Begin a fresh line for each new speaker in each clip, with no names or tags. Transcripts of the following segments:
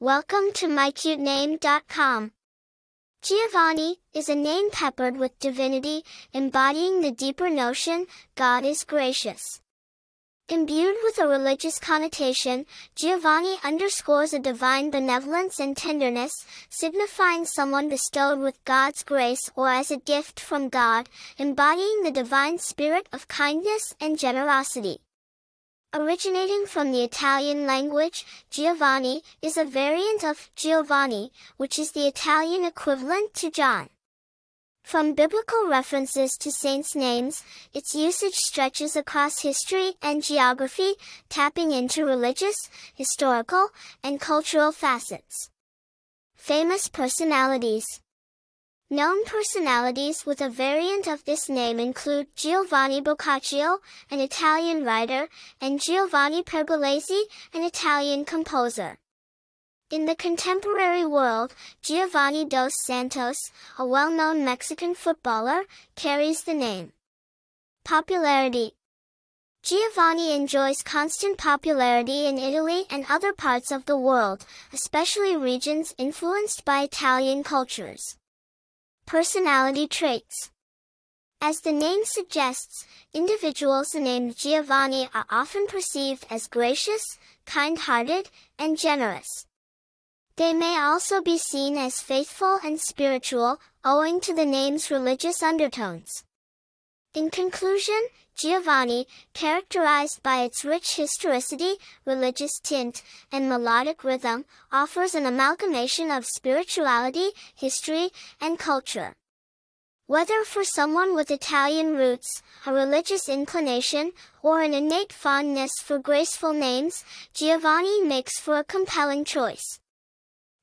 Welcome to mycutename.com. Giovani is a name peppered with divinity, embodying the deeper notion, God is gracious. Imbued with a religious connotation, Giovani underscores a divine benevolence and tenderness, signifying someone bestowed with God's grace or as a gift from God, embodying the divine spirit of kindness and generosity. Originating from the Italian language, Giovani is a variant of Giovanni, which is the Italian equivalent to John. From biblical references to saints' names, its usage stretches across history and geography, tapping into religious, historical, and cultural facets. Famous personalities Known personalities with a variant of this name include Giovanni Boccaccio, an Italian writer, and Giovanni Pergolesi, an Italian composer. In the contemporary world, Giovani dos Santos, a well-known Mexican footballer, carries the name. Popularity Giovani enjoys constant popularity in Italy and other parts of the world, especially regions influenced by Italian cultures. Personality traits. As the name suggests, individuals named Giovani are often perceived as gracious, kind-hearted, and generous. They may also be seen as faithful and spiritual, owing to the name's religious undertones. In conclusion, Giovani, characterized by its rich historicity, religious tint, and melodic rhythm, offers an amalgamation of spirituality, history, and culture. Whether for someone with Italian roots, a religious inclination, or an innate fondness for graceful names, Giovani makes for a compelling choice.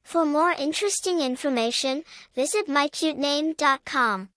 For more interesting information, visit mycutename.com.